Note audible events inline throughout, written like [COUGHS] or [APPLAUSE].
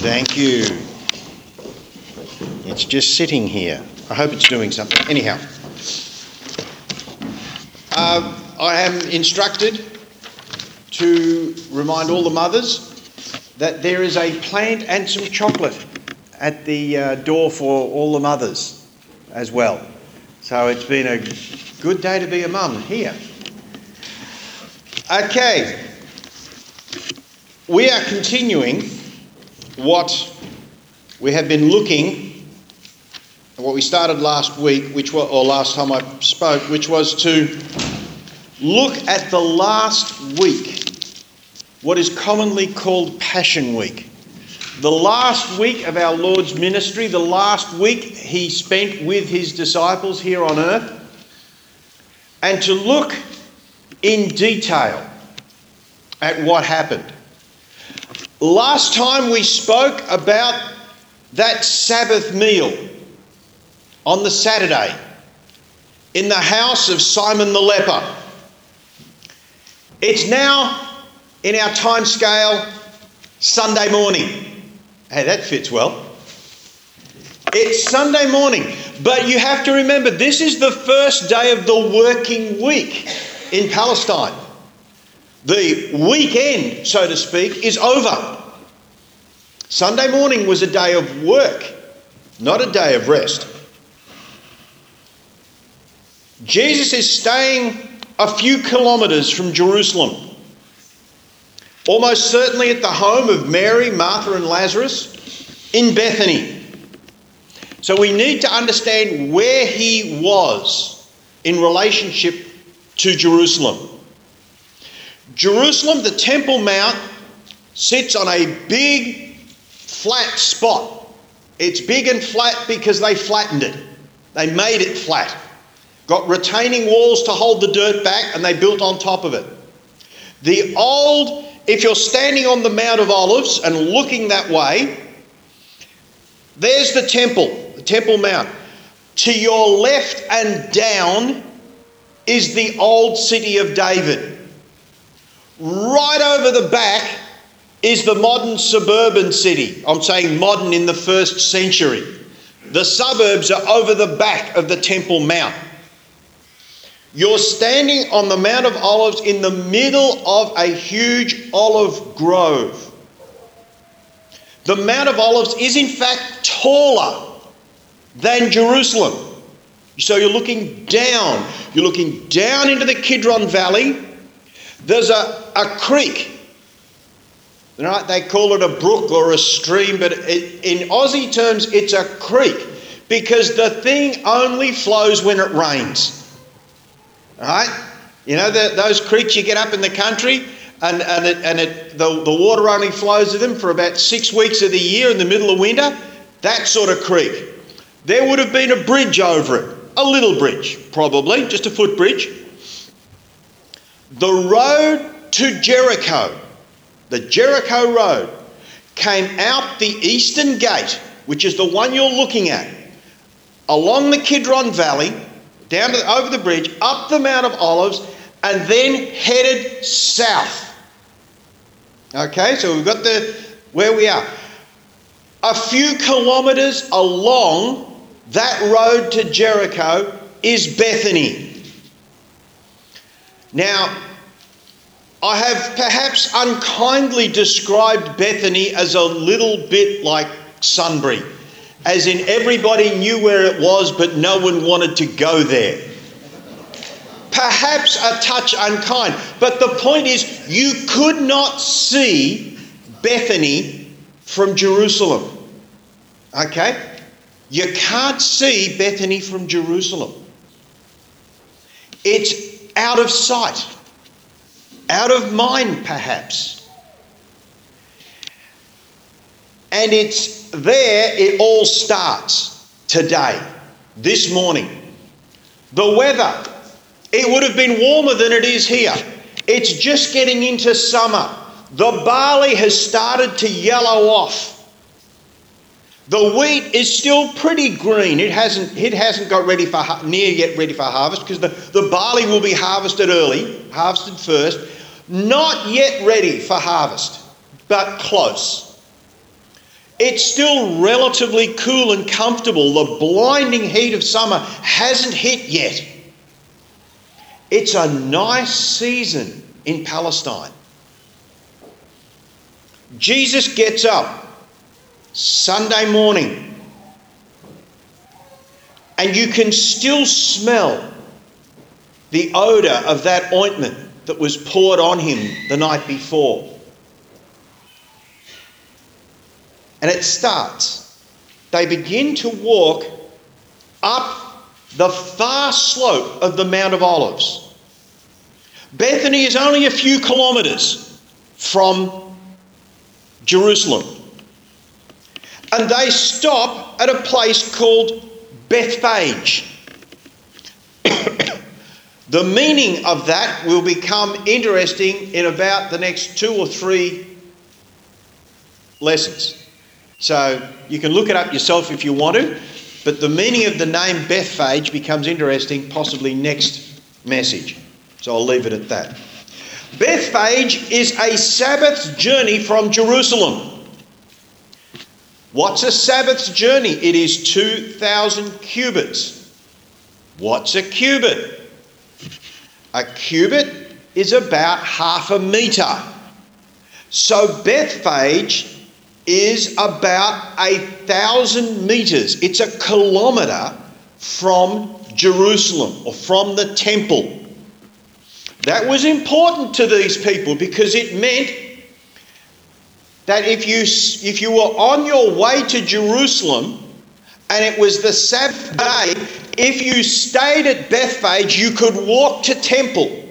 Thank you. It's just sitting here. I hope it's doing something. Anyhow, uh, I am instructed to remind all the mothers that there is a plant and some chocolate at the uh, door for all the mothers as well. So it's been a good day to be a mum here. Okay, we are continuing what we have been looking, what we started last week, which was, or last time I spoke, which was to look at the last week, what is commonly called Passion Week. The last week of our Lord's ministry, the last week he spent with his disciples here on earth, and to look in detail at what happened. Last time we spoke about that Sabbath meal on the Saturday in the house of Simon the leper. It's now in our time scale Sunday morning. Hey, that fits well. It's Sunday morning, but you have to remember this is the first day of the working week in Palestine. The weekend, so to speak, is over. Sunday morning was a day of work, not a day of rest. Jesus is staying a few kilometres from Jerusalem, almost certainly at the home of Mary, Martha, and Lazarus in Bethany. So we need to understand where he was in relationship to Jerusalem. Jerusalem, the Temple Mount, sits on a big flat spot. It's big and flat because they flattened it, they made it flat. Got retaining walls to hold the dirt back, and they built on top of it. The old, if you're standing on the Mount of Olives and looking that way, there's the temple, the Temple Mount. To your left and down is the old city of David. Right over the back is the modern suburban city. I'm saying modern in the first century. The suburbs are over the back of the Temple Mount. You're standing on the Mount of Olives in the middle of a huge olive grove. The Mount of Olives is, in fact, taller than Jerusalem. So you're looking down. You're looking down into the Kidron Valley there's a, a creek. Right? They call it a brook or a stream, but it, in Aussie terms, it's a creek because the thing only flows when it rains. Right? You know, the, those creeks you get up in the country and, and, it, and it, the, the water only flows to them for about six weeks of the year in the middle of winter? That sort of creek. There would have been a bridge over it, a little bridge, probably, just a footbridge. The road to Jericho, the Jericho Road, came out the eastern gate, which is the one you're looking at, along the Kidron Valley, down over the bridge, up the Mount of Olives, and then headed south. Okay, so we've got the where we are. A few kilometres along that road to Jericho is Bethany. Now, I have perhaps unkindly described Bethany as a little bit like Sunbury, as in everybody knew where it was, but no one wanted to go there. Perhaps a touch unkind, but the point is, you could not see Bethany from Jerusalem. Okay? You can't see Bethany from Jerusalem. It's out of sight, out of mind, perhaps. And it's there it all starts today, this morning. The weather, it would have been warmer than it is here. It's just getting into summer. The barley has started to yellow off. The wheat is still pretty green. It hasn't, it hasn't got ready for near yet ready for harvest because the, the barley will be harvested early, harvested first. Not yet ready for harvest, but close. It's still relatively cool and comfortable. The blinding heat of summer hasn't hit yet. It's a nice season in Palestine. Jesus gets up Sunday morning, and you can still smell the odour of that ointment that was poured on him the night before. And it starts. They begin to walk up the far slope of the Mount of Olives. Bethany is only a few kilometres from Jerusalem. And they stop at a place called Bethphage. The meaning of that will become interesting in about the next two or three lessons. So you can look it up yourself if you want to, but the meaning of the name Bethphage becomes interesting possibly next message. So I'll leave it at that. Bethphage is a Sabbath's journey from Jerusalem. What's a Sabbath's journey? It is 2,000 cubits. What's a cubit? A cubit is about half a metre. So Bethphage is about a thousand meters. It's a kilometer from Jerusalem or from the temple. That was important to these people because it meant that if you, if you were on your way to Jerusalem and it was the Sabbath day, if you stayed at Bethphage, you could walk to temple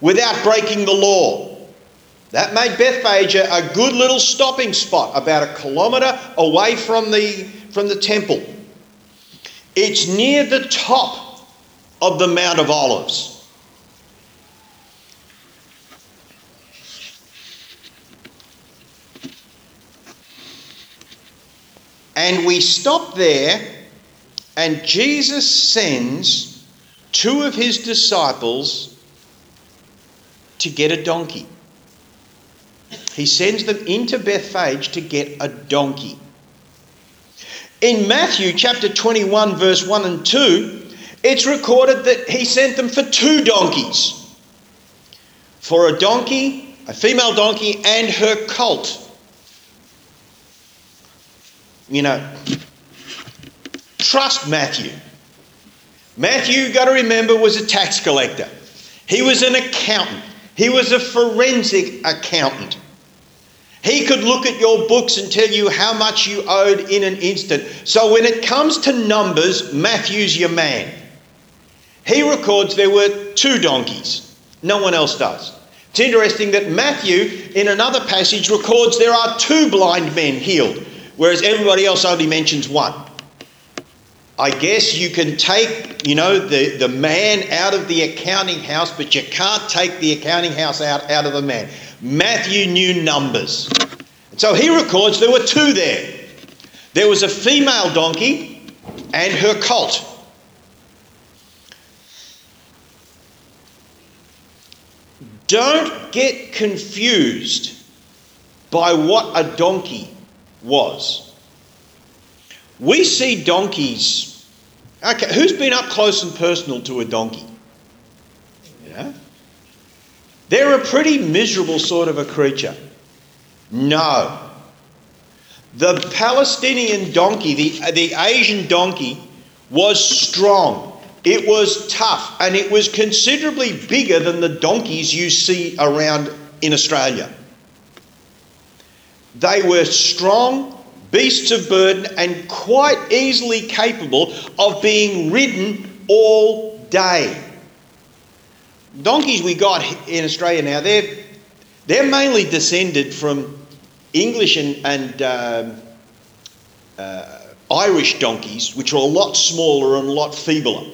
without breaking the law. That made Bethphage a good little stopping spot, about a kilometre away from the, from the temple. It's near the top of the Mount of Olives. And we stop there, and Jesus sends two of his disciples to get a donkey. He sends them into Bethphage to get a donkey. In Matthew chapter 21, verse 1 and 2, it's recorded that he sent them for two donkeys for a donkey, a female donkey, and her colt. You know, trust Matthew. Matthew, you've got to remember, was a tax collector. He was an accountant. He was a forensic accountant. He could look at your books and tell you how much you owed in an instant. So when it comes to numbers, Matthew's your man. He records there were two donkeys. No one else does. It's interesting that Matthew, in another passage, records there are two blind men healed, whereas everybody else only mentions one. I guess you can take, you know, the, the man out of the accounting house, but you can't take the accounting house out, out of the man. Matthew knew numbers. So he records there were two there. There was a female donkey and her colt. Don't get confused by what a donkey was. We see donkeys. Okay, who's been up close and personal to a donkey? Yeah. They're a pretty miserable sort of a creature. No. The Palestinian donkey, the, the Asian donkey, was strong. It was tough and it was considerably bigger than the donkeys you see around in Australia. They were strong beasts of burden and quite easily capable of being ridden all day donkeys we got in Australia now, they're, they're mainly descended from English and, and um, uh, Irish donkeys, which are a lot smaller and a lot feebler.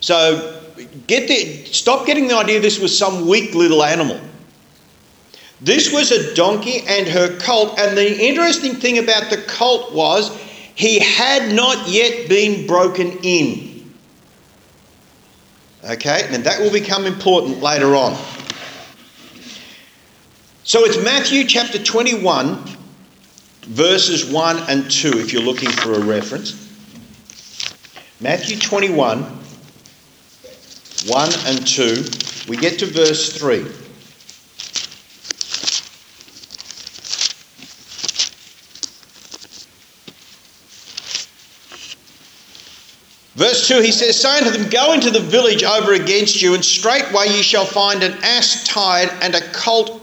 So get the, stop getting the idea this was some weak little animal. This was a donkey and her colt, and the interesting thing about the colt was he had not yet been broken in. Okay, and that will become important later on. So it's Matthew chapter 21, verses 1 and 2 if you're looking for a reference. Matthew 21, 1 and 2. We get to verse 3. Verse 2, he says, saying to them, Go into the village over against you, and straightway ye shall find an ass tied and a colt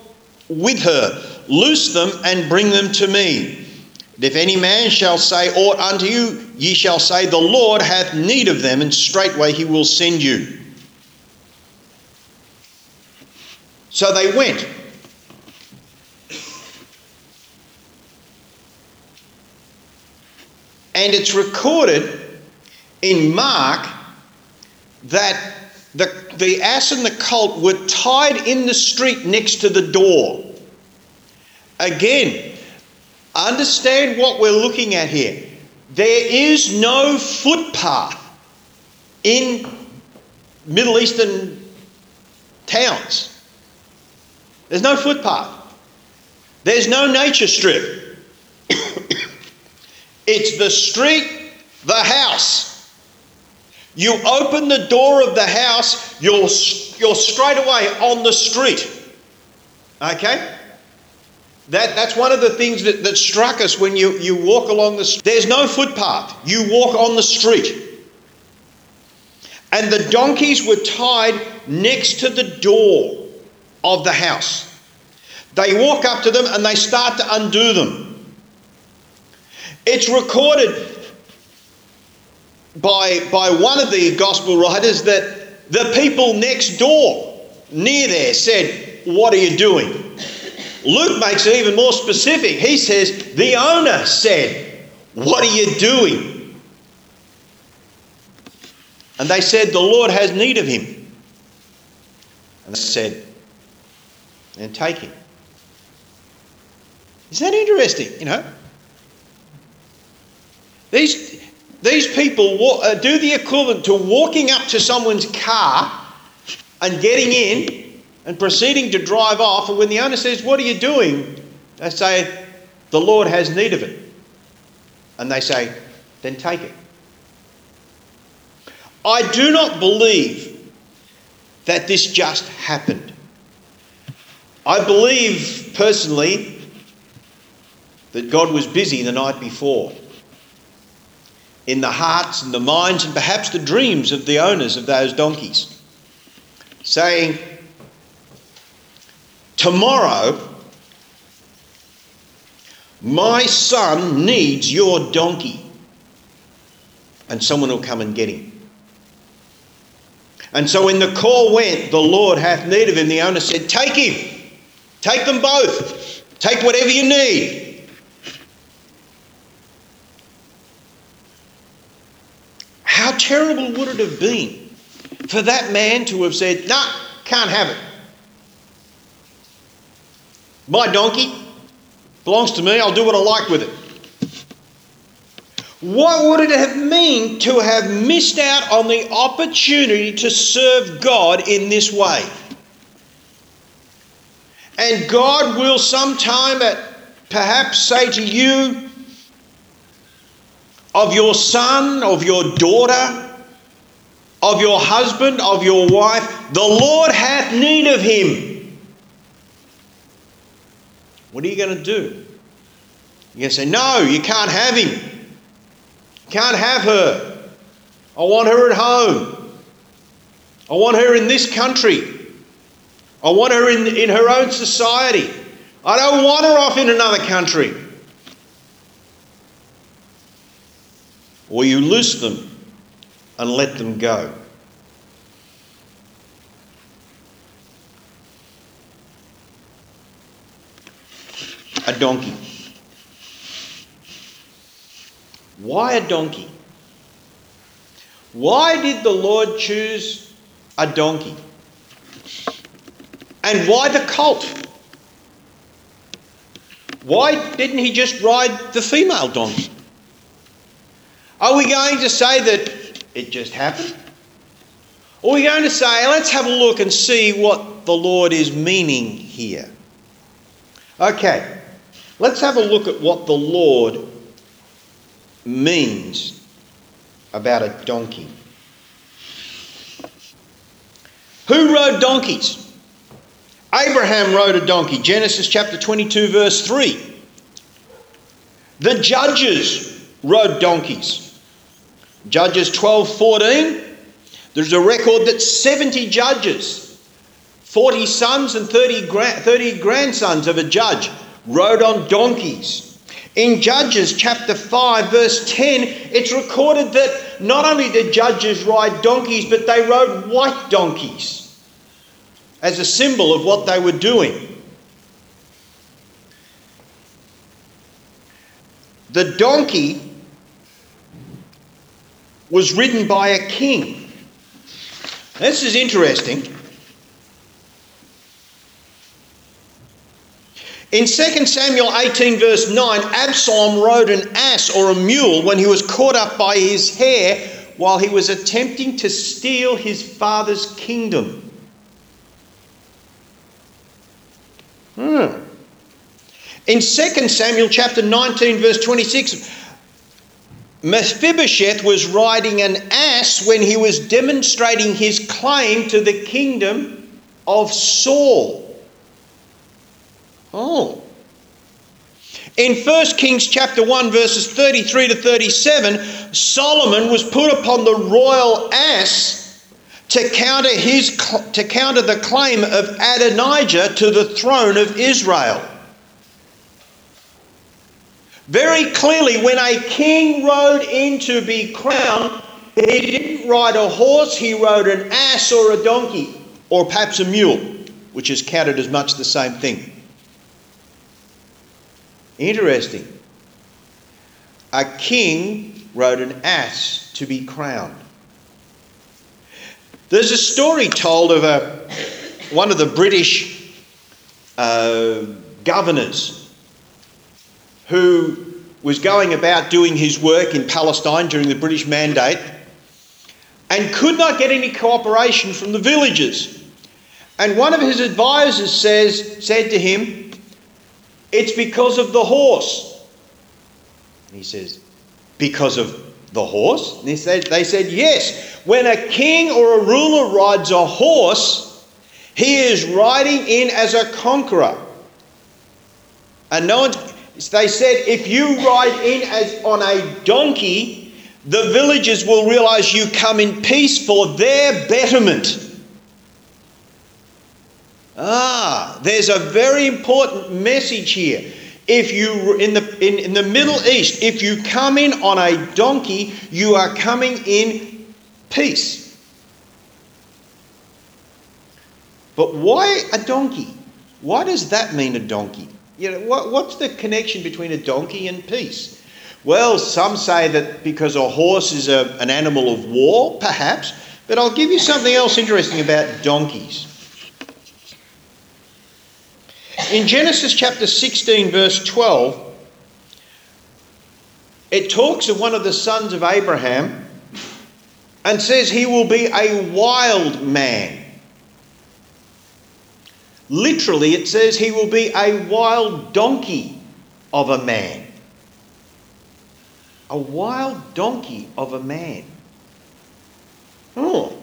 with her. Loose them and bring them to me. And if any man shall say aught unto you, ye shall say, The Lord hath need of them, and straightway he will send you. So they went. And it's recorded in Mark that the, the ass and the colt were tied in the street next to the door. Again, understand what we're looking at here. There is no footpath in Middle Eastern towns. There's no footpath. There's no nature strip. [COUGHS] it's the street, the house. You open the door of the house, you're, you're straight away on the street. Okay? That, that's one of the things that, that struck us when you, you walk along the There's no footpath. You walk on the street. And the donkeys were tied next to the door of the house. They walk up to them and they start to undo them. It's recorded by, by one of the gospel writers that the people next door near there said, What are you doing? Luke makes it even more specific. He says, The owner said, What are you doing? And they said, The Lord has need of him. And they said, Then take him. Isn't that interesting? You know? These, these people uh, do the equivalent to walking up to someone's car and getting in and proceeding to drive off. And when the owner says, What are you doing? They say, The Lord has need of it. And they say, Then take it. I do not believe that this just happened. I believe personally that God was busy the night before in the hearts and the minds and perhaps the dreams of the owners of those donkeys, saying, Tomorrow, my son needs your donkey, and someone will come and get him. And so when the call went, the Lord hath need of him, the owner said, Take him, take them both, take whatever you need. How terrible would it have been for that man to have said, No, nah, can't have it. My donkey belongs to me, I'll do what I like with it. What would it have mean to have missed out on the opportunity to serve God in this way? And God will sometime at perhaps say to you, of your son, of your daughter, of your husband, of your wife. The Lord hath need of him. What are you going to do? You're going to say, No, you can't have him. You can't have her. I want her at home. I want her in this country. I want her in, in her own society. I don't want her off in another country. Or you loose them and let them go. A donkey. Why a donkey? Why did the Lord choose a donkey? And why the colt? Why didn't he just ride the female donkey? Are we going to say that it just happened? Or are we going to say, let's have a look and see what the Lord is meaning here? Okay, Let's have a look at what the Lord means about a donkey. Who rode donkeys? Abraham rode a donkey. Genesis chapter 22, verse 3. The judges rode donkeys. Judges 12, 14. There's a record that 70 judges, 40 sons and 30, gra- 30 grandsons of a judge, rode on donkeys. In Judges chapter 5, verse 10, it's recorded that not only did judges ride donkeys, but they rode white donkeys as a symbol of what they were doing. The donkey was ridden by a king. This is interesting. In 2 Samuel 18, verse 9, Absalom rode an ass or a mule when he was caught up by his hair while he was attempting to steal his father's kingdom. Hmm. In 2 Samuel chapter 19, verse 26, Mephibosheth was riding an ass when he was demonstrating his claim to the kingdom of Saul. Oh. In 1 Kings chapter 1 verses 33 to 37, Solomon was put upon the royal ass to counter his to counter the claim of Adonijah to the throne of Israel. Very clearly, when a king rode in to be crowned, he didn't ride a horse, he rode an ass or a donkey, or perhaps a mule, which is counted as much the same thing. Interesting. A king rode an ass to be crowned. There's a story told of a, one of the British uh, governors who was going about doing his work in Palestine during the British Mandate and could not get any cooperation from the villagers. And one of his advisors says, said to him, It's because of the horse. And he says, Because of the horse? And they said, they said, Yes. When a king or a ruler rides a horse, he is riding in as a conqueror. And no one, they said, if you ride in as on a donkey, the villagers will realize you come in peace for their betterment. Ah, there's a very important message here. If you in the in, in the Middle East, if you come in on a donkey, you are coming in peace. But why a donkey? Why does that mean a donkey? You know, what, what's the connection between a donkey and peace? Well, some say that because a horse is a, an animal of war, perhaps, but I'll give you something else interesting about donkeys. In Genesis chapter 16, verse 12, it talks of one of the sons of Abraham and says he will be a wild man. Literally, it says he will be a wild donkey of a man. A wild donkey of a man. Oh.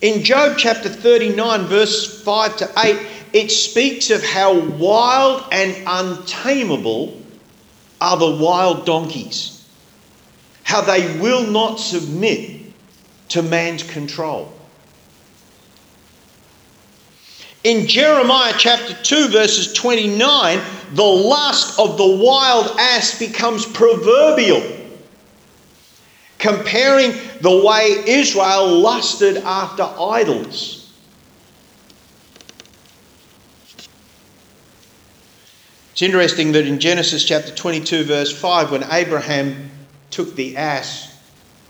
In Job chapter 39, verse 5 to 8, it speaks of how wild and untamable are the wild donkeys how they will not submit to man's control. In Jeremiah chapter 2, verses 29, the lust of the wild ass becomes proverbial, comparing the way Israel lusted after idols. It's interesting that in Genesis chapter 22, verse 5, when Abraham took the ass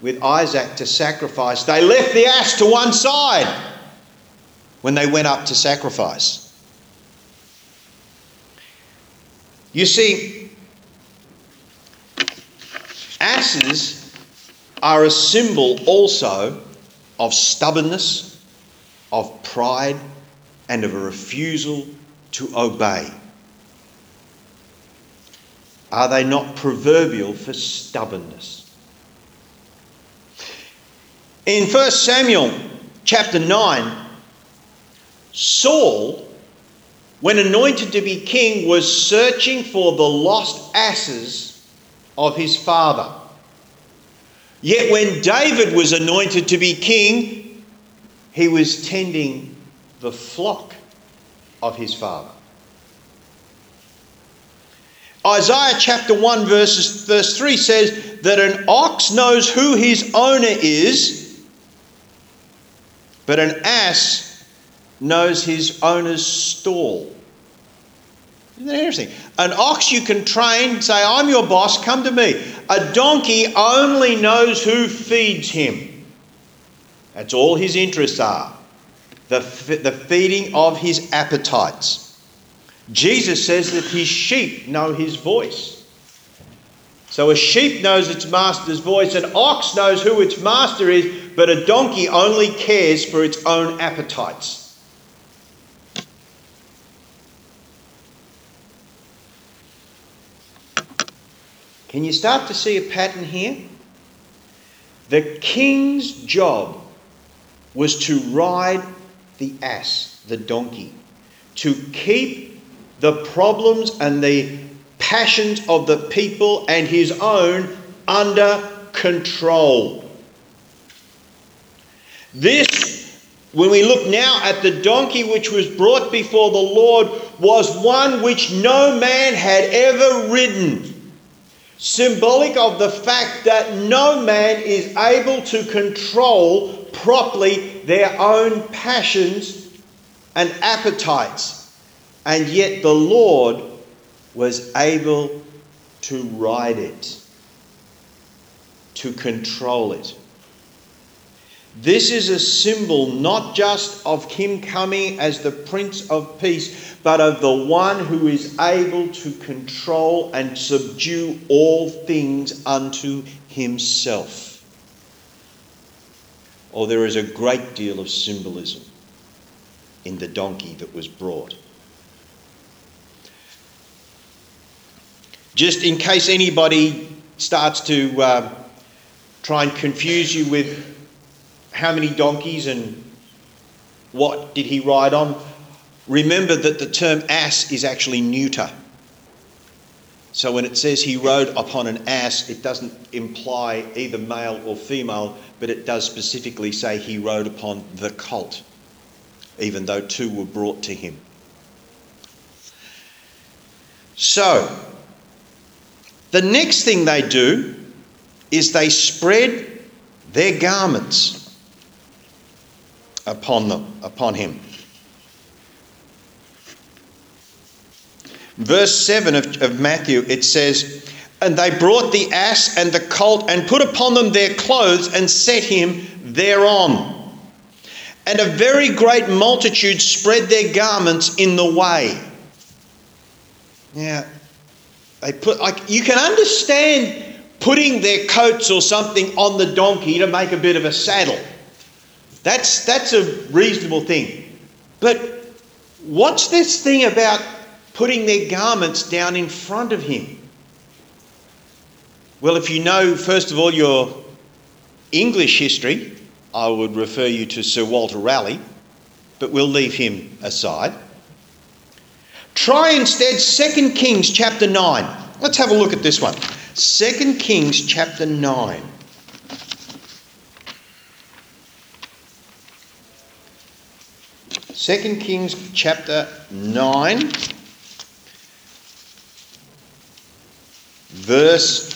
with Isaac to sacrifice, they left the ass to one side when they went up to sacrifice. You see, asses are a symbol also of stubbornness, of pride, and of a refusal to obey. Are they not proverbial for stubbornness? In 1 Samuel chapter 9, Saul, when anointed to be king, was searching for the lost asses of his father. Yet when David was anointed to be king, he was tending the flock of his father. Isaiah chapter 1, verses, verse 3 says that an ox knows who his owner is, but an ass knows his owner's stall. Isn't that interesting? An ox you can train, say, I'm your boss, come to me. A donkey only knows who feeds him. That's all his interests are the, the feeding of his appetites. Jesus says that his sheep know his voice. So a sheep knows its master's voice, an ox knows who its master is, but a donkey only cares for its own appetites. Can you start to see a pattern here? The king's job was to ride the ass, the donkey, to keep the problems and the passions of the people and his own under control. This, when we look now at the donkey which was brought before the Lord, was one which no man had ever ridden. Symbolic of the fact that no man is able to control properly their own passions and appetites. And yet the Lord was able to ride it, to control it. This is a symbol not just of Him coming as the Prince of Peace, but of the one who is able to control and subdue all things unto Himself. Or oh, there is a great deal of symbolism in the donkey that was brought. Just in case anybody starts to uh, try and confuse you with how many donkeys and what did he ride on, remember that the term ass is actually neuter. So when it says he rode upon an ass, it doesn't imply either male or female, but it does specifically say he rode upon the colt, even though two were brought to him. So, the next thing they do is they spread their garments upon them, upon him. Verse 7 of, of Matthew, it says, And they brought the ass and the colt and put upon them their clothes and set him thereon. And a very great multitude spread their garments in the way. Now, they put like you can understand putting their coats or something on the donkey to make a bit of a saddle. That's that's a reasonable thing. But what's this thing about putting their garments down in front of him? Well, if you know, first of all, your English history, I would refer you to Sir Walter Raleigh, but we'll leave him aside. Try instead 2 Kings chapter 9. Let's have a look at this one. 2 Kings chapter 9. Second Kings chapter 9, verse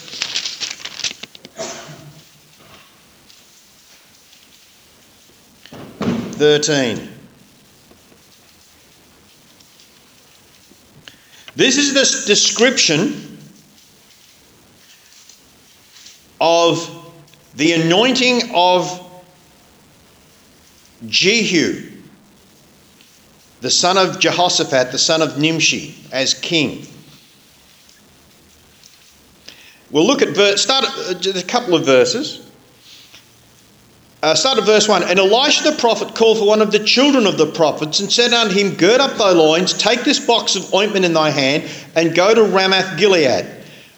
13. This is the description of the anointing of Jehu, the son of Jehoshaphat, the son of Nimshi, as king. We'll look at start at uh, a couple of verses. Uh, start at verse 1. And Elisha the prophet called for one of the children of the prophets and said unto him, Gird up thy loins, take this box of ointment in thy hand, and go to Ramath Gilead.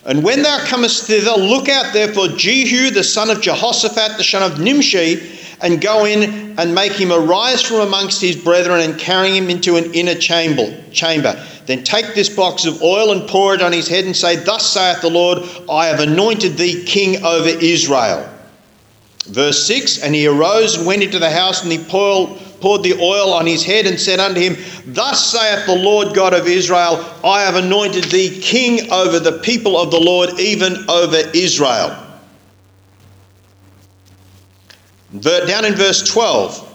And when thou comest thither, look out therefore Jehu the son of Jehoshaphat, the son of Nimshi, and go in and make him arise from amongst his brethren and carry him into an inner chamber. Chamber. Then take this box of oil and pour it on his head and say, Thus saith the Lord, I have anointed thee king over Israel. Verse 6 And he arose and went into the house, and he poured, poured the oil on his head and said unto him, Thus saith the Lord God of Israel, I have anointed thee king over the people of the Lord, even over Israel. Down in verse 12,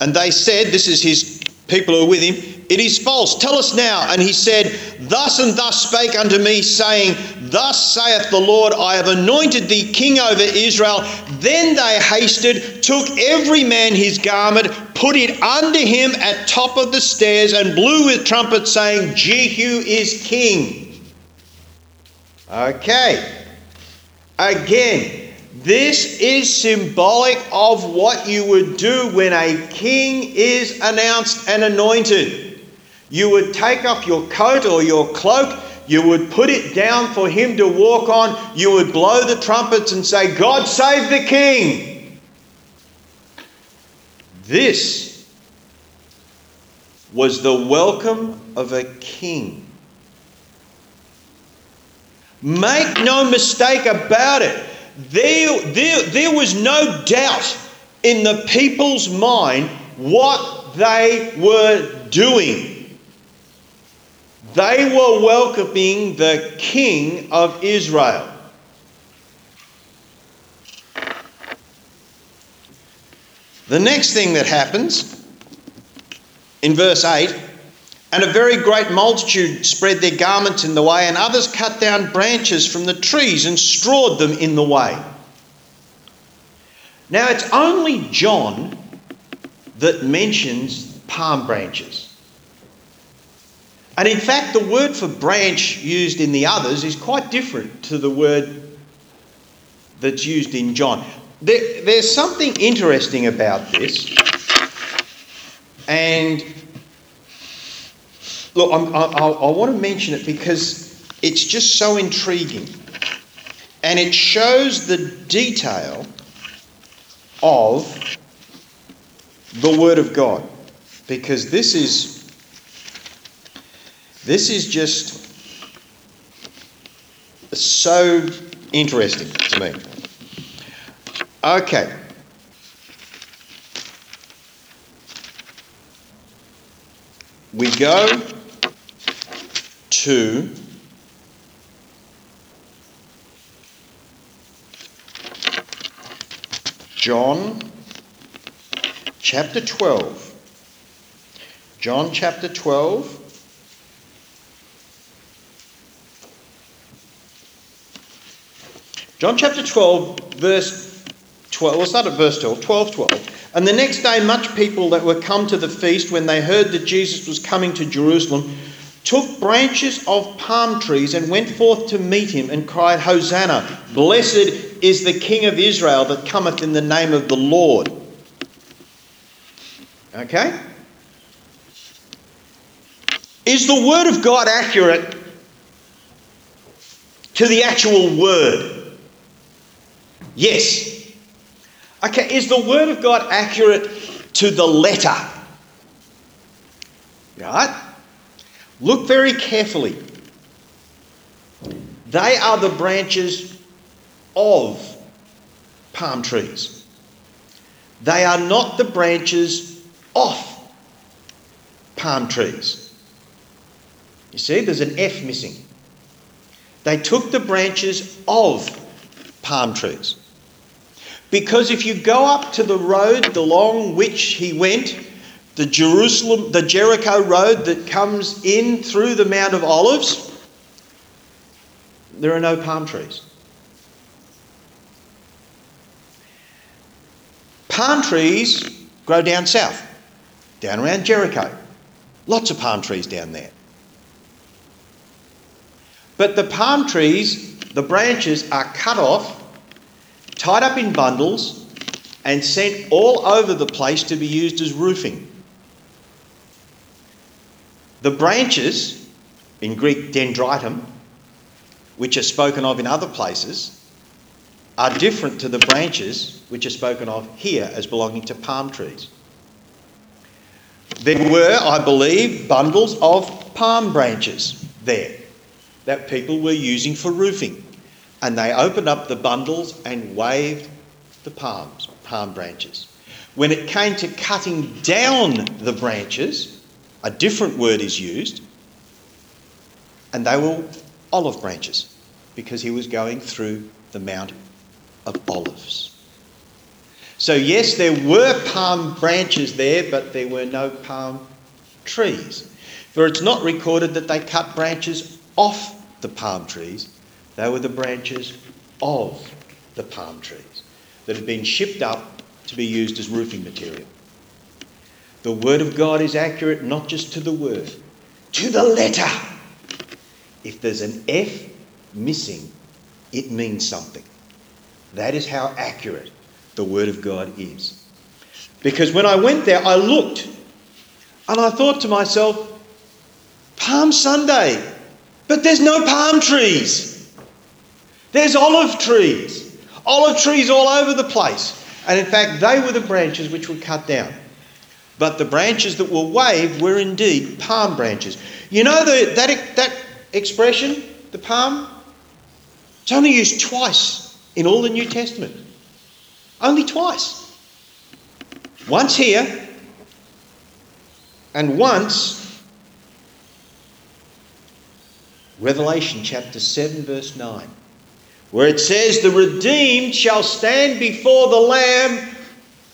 and they said, This is his people who are with him, it is false. Tell us now. And he said, Thus and thus spake unto me, saying, Thus saith the Lord, I have anointed thee king over Israel. Then they hasted, took every man his garment, put it under him at top of the stairs, and blew with trumpets, saying, Jehu is king. Okay. Again, this is symbolic of what you would do when a king is announced and anointed. You would take off your coat or your cloak, you would put it down for him to walk on, you would blow the trumpets and say, God save the king. This was the welcome of a king. Make no mistake about it. There, there, there was no doubt in the people's mind what they were doing. They were welcoming the king of Israel. The next thing that happens in verse 8 and a very great multitude spread their garments in the way, and others cut down branches from the trees and strawed them in the way. Now, it's only John that mentions palm branches. And in fact, the word for branch used in the others is quite different to the word that's used in John. There, there's something interesting about this. And look, I'm, I, I want to mention it because it's just so intriguing. And it shows the detail of the Word of God. Because this is this is just so interesting to me. Okay. We go to John chapter 12. John chapter 12 John chapter 12, verse 12, we'll start at verse 12, 12, 12. And the next day, much people that were come to the feast, when they heard that Jesus was coming to Jerusalem, took branches of palm trees and went forth to meet him and cried, Hosanna! Blessed is the King of Israel that cometh in the name of the Lord. Okay? Is the Word of God accurate to the actual Word? Yes. Okay, is the Word of God accurate to the letter? Right? Look very carefully. They are the branches of palm trees. They are not the branches off palm trees. You see, there's an F missing. They took the branches of palm trees. Because if you go up to the road along which he went, the Jerusalem, the Jericho road that comes in through the Mount of Olives, there are no palm trees. Palm trees grow down south, down around Jericho. Lots of palm trees down there. But the palm trees, the branches are cut off tied up in bundles, and sent all over the place to be used as roofing. The branches, in Greek dendritum, which are spoken of in other places, are different to the branches which are spoken of here as belonging to palm trees. There were, I believe, bundles of palm branches there that people were using for roofing. And they opened up the bundles and waved the palms, palm branches. When it came to cutting down the branches, a different word is used, and they were olive branches because he was going through the Mount of Olives. So, yes, there were palm branches there, but there were no palm trees. For it's not recorded that they cut branches off the palm trees, they were the branches of the palm trees that had been shipped up to be used as roofing material. The Word of God is accurate not just to the word, to the letter. If there's an F missing, it means something. That is how accurate the Word of God is. Because when I went there, I looked and I thought to myself, Palm Sunday, but there's no palm trees. There's olive trees. Olive trees all over the place. And in fact, they were the branches which were cut down. But the branches that were waved were indeed palm branches. You know the, that, that expression, the palm? It's only used twice in all the New Testament. Only twice. Once here, and once, Revelation chapter 7, verse 9, where it says, The redeemed shall stand before the Lamb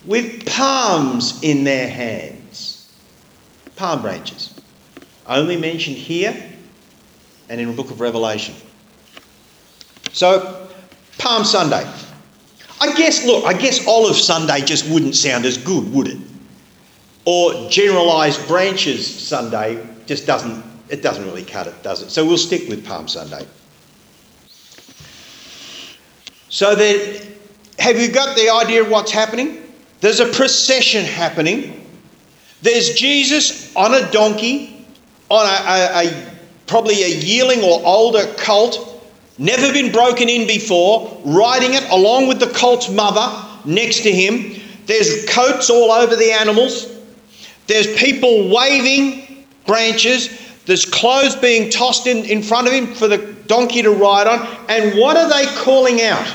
with palms in their hands. Palm branches. Only mentioned here and in the book of Revelation. So, Palm Sunday. I guess, look, I guess Olive Sunday just wouldn't sound as good, would it? Or Generalised Branches Sunday just doesn't, it doesn't really cut it, does it? So we'll stick with Palm Sunday. So then, have you got the idea of what's happening? There's a procession happening. There's Jesus on a donkey, on a, a, a probably a yearling or older colt never been broken in before, riding it along with the colt's mother next to him. There's coats all over the animals. There's people waving branches. There's clothes being tossed in, in front of him for the donkey to ride on. And what are they calling out?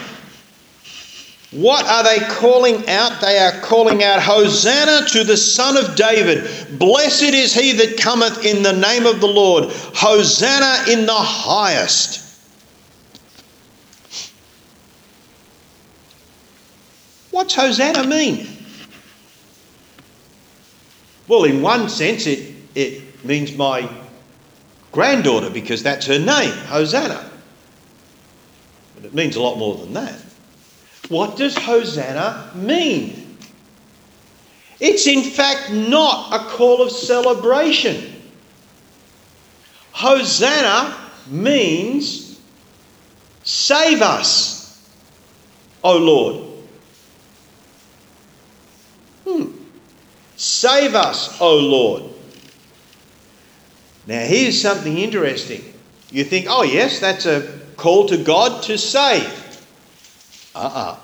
What are they calling out? They are calling out, Hosanna to the Son of David. Blessed is he that cometh in the name of the Lord. Hosanna in the highest. What's Hosanna mean? Well, in one sense, it, it means my granddaughter because that's her name, Hosanna. But it means a lot more than that. What does Hosanna mean? It's in fact not a call of celebration. Hosanna means save us, O Lord. Hmm. Save us, O Lord. Now, here's something interesting. You think, oh, yes, that's a call to God to save. Uh uh-uh. uh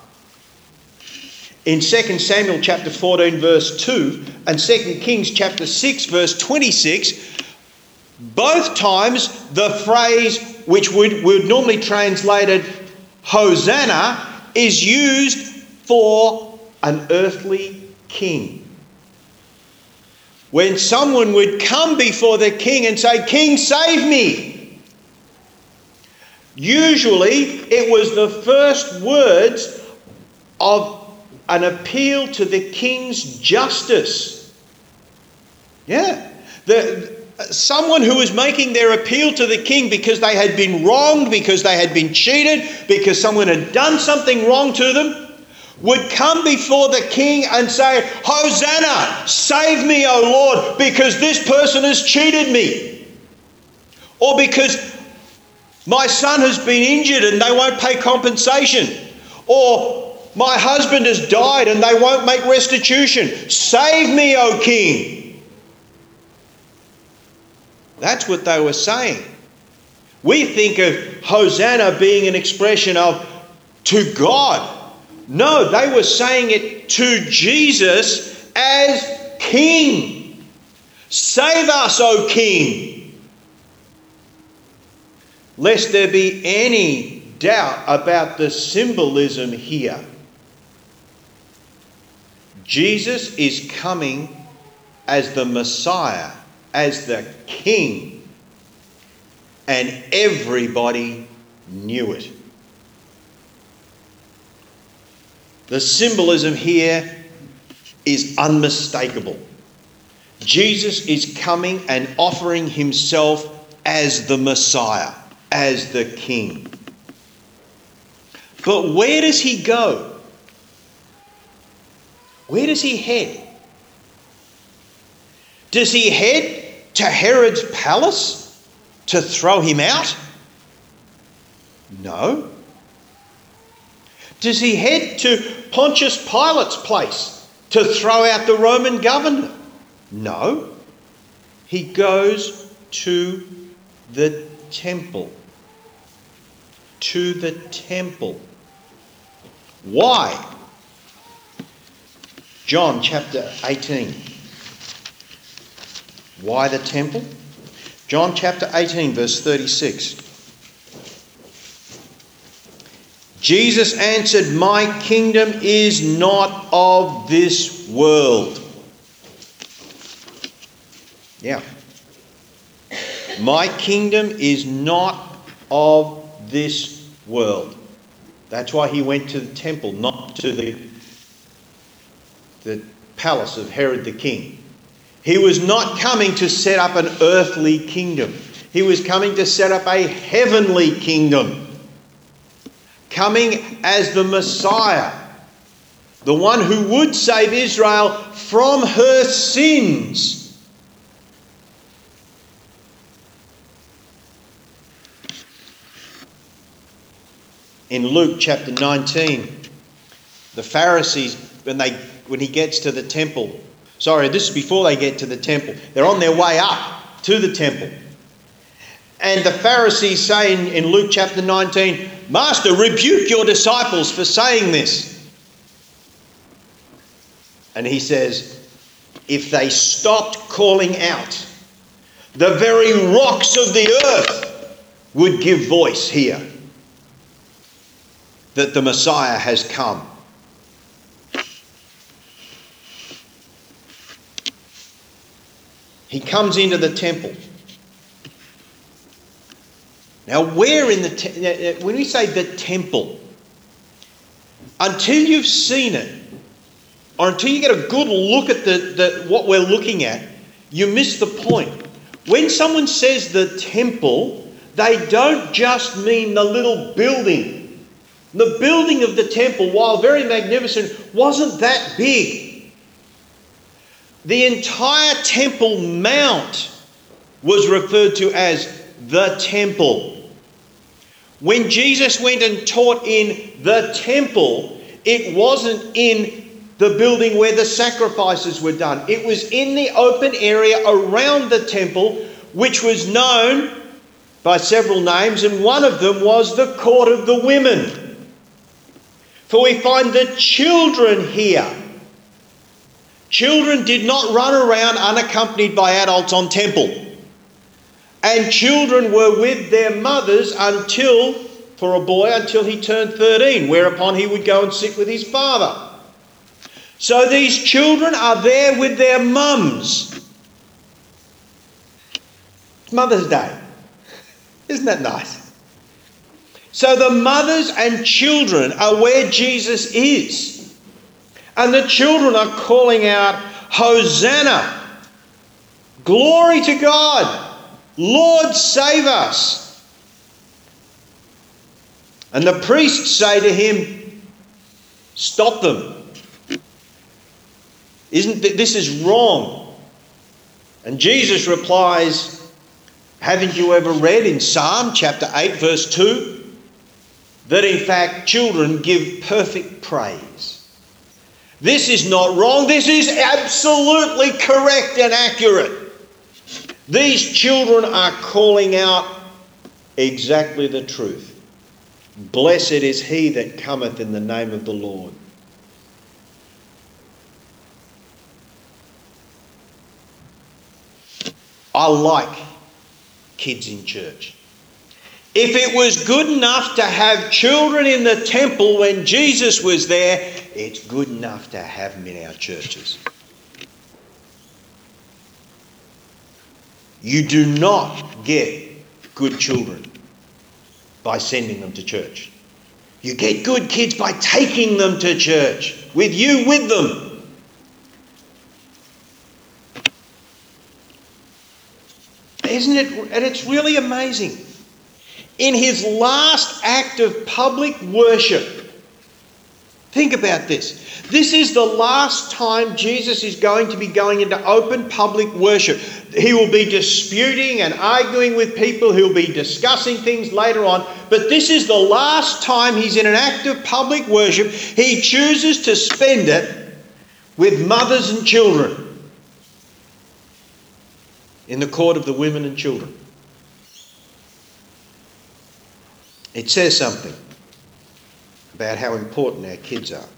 In 2 Samuel chapter 14, verse 2, and 2 Kings chapter 6, verse 26, both times the phrase which would, would normally translated Hosanna is used for an earthly king. When someone would come before the king and say, King, save me. Usually it was the first words of an appeal to the king's justice. Yeah. The, someone who was making their appeal to the king because they had been wronged, because they had been cheated, because someone had done something wrong to them would come before the king and say, Hosanna, save me, O Lord, because this person has cheated me. Or because my son has been injured and they won't pay compensation. Or my husband has died and they won't make restitution. Save me, O king. That's what they were saying. We think of Hosanna being an expression of to God. No, they were saying it to Jesus as King. Save us, O King. Lest there be any doubt about the symbolism here. Jesus is coming as the Messiah, as the King, and everybody knew it. The symbolism here is unmistakable. Jesus is coming and offering himself as the Messiah, as the King. But where does he go? Where does he head? Does he head to Herod's palace to throw him out? No. Does he head to Pontius Pilate's place to throw out the Roman governor? No. He goes to the temple. To the temple. Why? John chapter 18. Why the temple? John chapter 18, verse 36. Jesus answered, My kingdom is not of this world. Yeah. My kingdom is not of this world. That's why he went to the temple, not to the, the palace of Herod the king. He was not coming to set up an earthly kingdom, he was coming to set up a heavenly kingdom. Coming as the Messiah, the one who would save Israel from her sins. in Luke chapter 19, the Pharisees, when, they, when he gets to the temple, sorry, this is before they get to the temple, they're on their way up to the temple. And the Pharisees say in, in Luke chapter 19, Master, rebuke your disciples for saying this. And he says, If they stopped calling out, the very rocks of the earth would give voice here that the Messiah has come. He comes into the temple. Now, where in the te- when we say the temple, until you've seen it, or until you get a good look at the, the what we're looking at, you miss the point. When someone says the temple, they don't just mean the little building the building of the temple, while very magnificent, wasn't that big. The entire Temple Mount was referred to as the temple. When Jesus went and taught in the temple, it wasn't in the building where the sacrifices were done. It was in the open area around the temple, which was known by several names, and one of them was the court of the women. For we find the children here. Children did not run around unaccompanied by adults on temple. And children were with their mothers until, for a boy, until he turned 13, whereupon he would go and sit with his father. So these children are there with their mums. It's Mother's Day. Isn't that nice? So the mothers and children are where Jesus is. And the children are calling out, Hosanna! Glory to God! Lord, save us! And the priests say to him, Stop them. Isn't this is wrong? And Jesus replies, Haven't you ever read in Psalm chapter 8, verse 2? that in fact children give perfect praise. This is not wrong, this is absolutely correct and accurate. These children are calling out, exactly the truth. Blessed is he that cometh in the name of the Lord. I like kids in church. If it was good enough to have children in the temple when Jesus was there, it's good enough to have them in our churches. You do not get good children by sending them to church. You get good kids by taking them to church, with you with them. Isn't it? And it's really amazing. In his last act of public worship, think about this. This is the last time Jesus is going to be going into open public worship. He will be disputing and arguing with people, he'll be discussing things later on, but this is the last time he's in an act of public worship. He chooses to spend it with mothers and children in the court of the women and children. It says something about how important our kids are.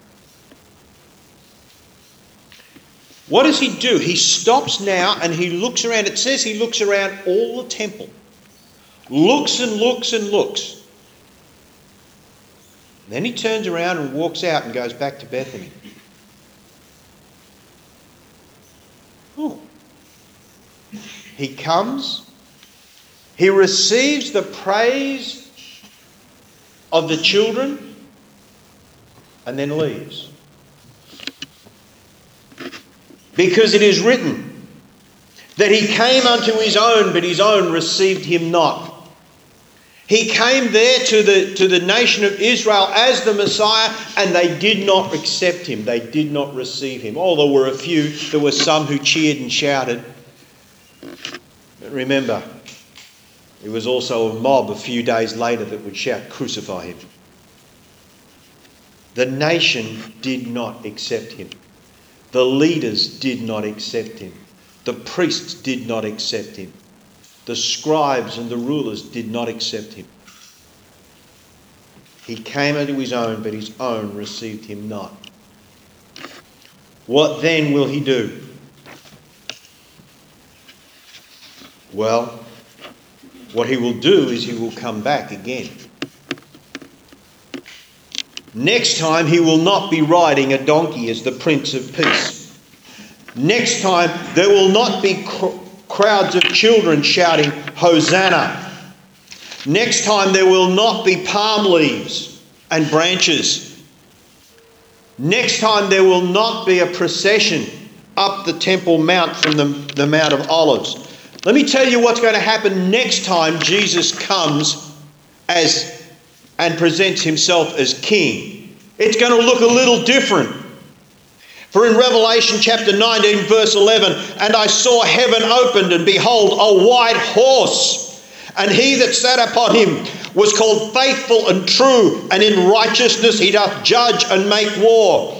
What does he do? He stops now and he looks around. It says he looks around all the temple. Looks and looks and looks. Then he turns around and walks out and goes back to Bethany. Oh. He comes, he receives the praise of the children, and then leaves. Because it is written that he came unto his own, but his own received him not. He came there to the, to the nation of Israel as the Messiah, and they did not accept him. They did not receive him. Oh, there were a few, there were some who cheered and shouted. But remember, it was also a mob a few days later that would shout, Crucify him. The nation did not accept him. The leaders did not accept him. The priests did not accept him. The scribes and the rulers did not accept him. He came unto his own, but his own received him not. What then will he do? Well, what he will do is he will come back again. Next time, he will not be riding a donkey as the Prince of Peace. Next time, there will not be cr- crowds of children shouting, Hosanna. Next time, there will not be palm leaves and branches. Next time, there will not be a procession up the Temple Mount from the, the Mount of Olives. Let me tell you what's going to happen next time Jesus comes as and presents himself as king. It's going to look a little different. For in Revelation chapter 19, verse 11, and I saw heaven opened, and behold, a white horse, and he that sat upon him was called faithful and true, and in righteousness he doth judge and make war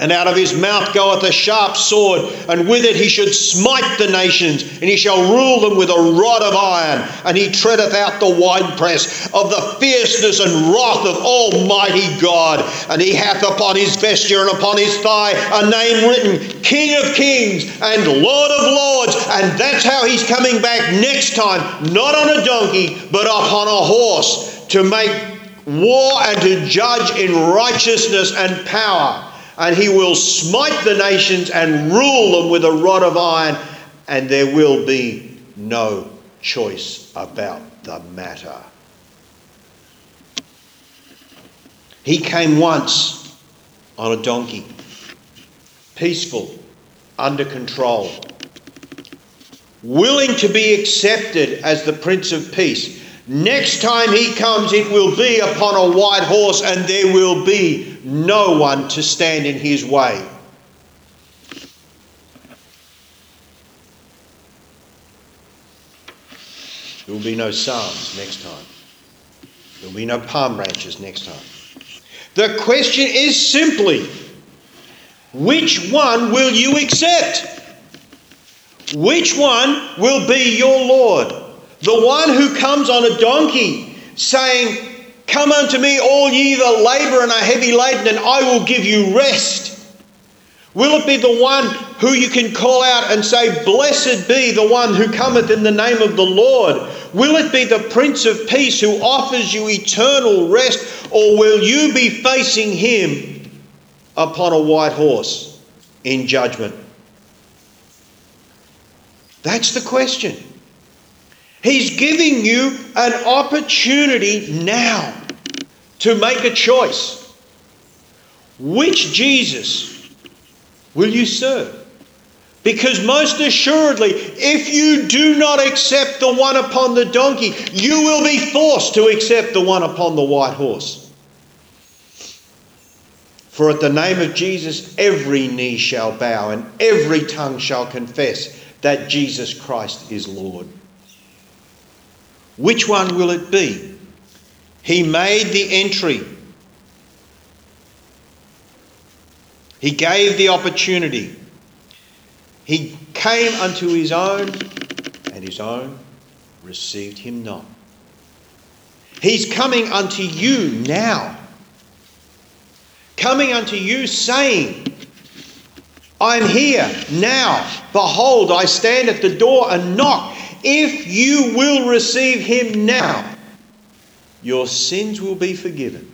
And out of his mouth goeth a sharp sword, and with it he should smite the nations, and he shall rule them with a rod of iron. And he treadeth out the winepress of the fierceness and wrath of Almighty God. And he hath upon his vesture and upon his thigh a name written King of Kings and Lord of Lords. And that's how he's coming back next time, not on a donkey, but upon a horse to make war and to judge in righteousness and power and he will smite the nations and rule them with a rod of iron, and there will be no choice about the matter. He came once on a donkey, peaceful, under control, willing to be accepted as the Prince of Peace. Next time he comes, it will be upon a white horse, and there will be no one to stand in his way. There will be no psalms next time. There will be no palm branches next time. The question is simply which one will you accept? Which one will be your Lord? The one who comes on a donkey saying, Come unto me, all ye that labour and are heavy laden, and I will give you rest. Will it be the one who you can call out and say, Blessed be the one who cometh in the name of the Lord? Will it be the Prince of Peace who offers you eternal rest, or will you be facing him upon a white horse in judgment? That's the question. He's giving you an opportunity now to make a choice. Which Jesus will you serve? Because most assuredly, if you do not accept the one upon the donkey, you will be forced to accept the one upon the white horse. For at the name of Jesus, every knee shall bow and every tongue shall confess that Jesus Christ is Lord. Which one will it be? He made the entry. He gave the opportunity. He came unto his own, and his own received him not. He's coming unto you now. Coming unto you saying, I'm here now. Behold, I stand at the door and knock. If you will receive him now, your sins will be forgiven.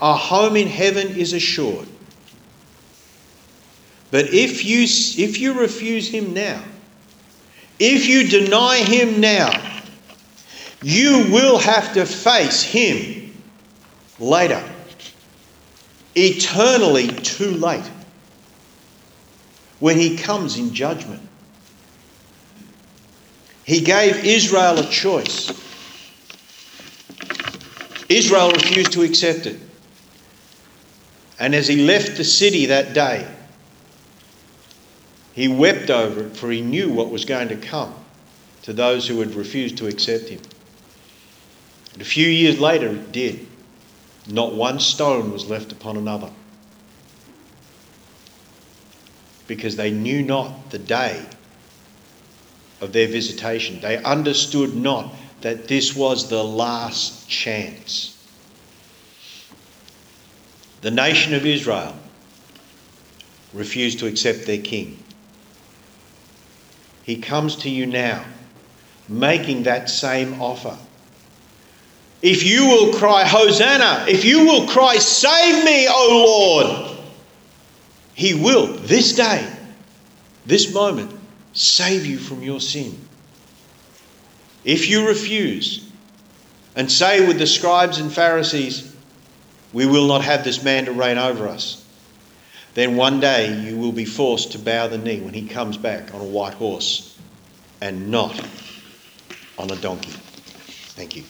A home in heaven is assured. But if you, if you refuse him now, if you deny him now, you will have to face him later. Eternally too late. When he comes in judgment. He gave Israel a choice. Israel refused to accept it. And as he left the city that day, he wept over it, for he knew what was going to come to those who had refused to accept him. And a few years later, it did. Not one stone was left upon another. Because they knew not the day of their visitation. They understood not that this was the last chance. The nation of Israel refused to accept their king. He comes to you now, making that same offer. If you will cry, Hosanna, if you will cry, Save me, O Lord, He will this day, this moment, save you from your sin. If you refuse and say with the scribes and Pharisees, We will not have this man to reign over us, then one day you will be forced to bow the knee when he comes back on a white horse and not on a donkey. Thank you.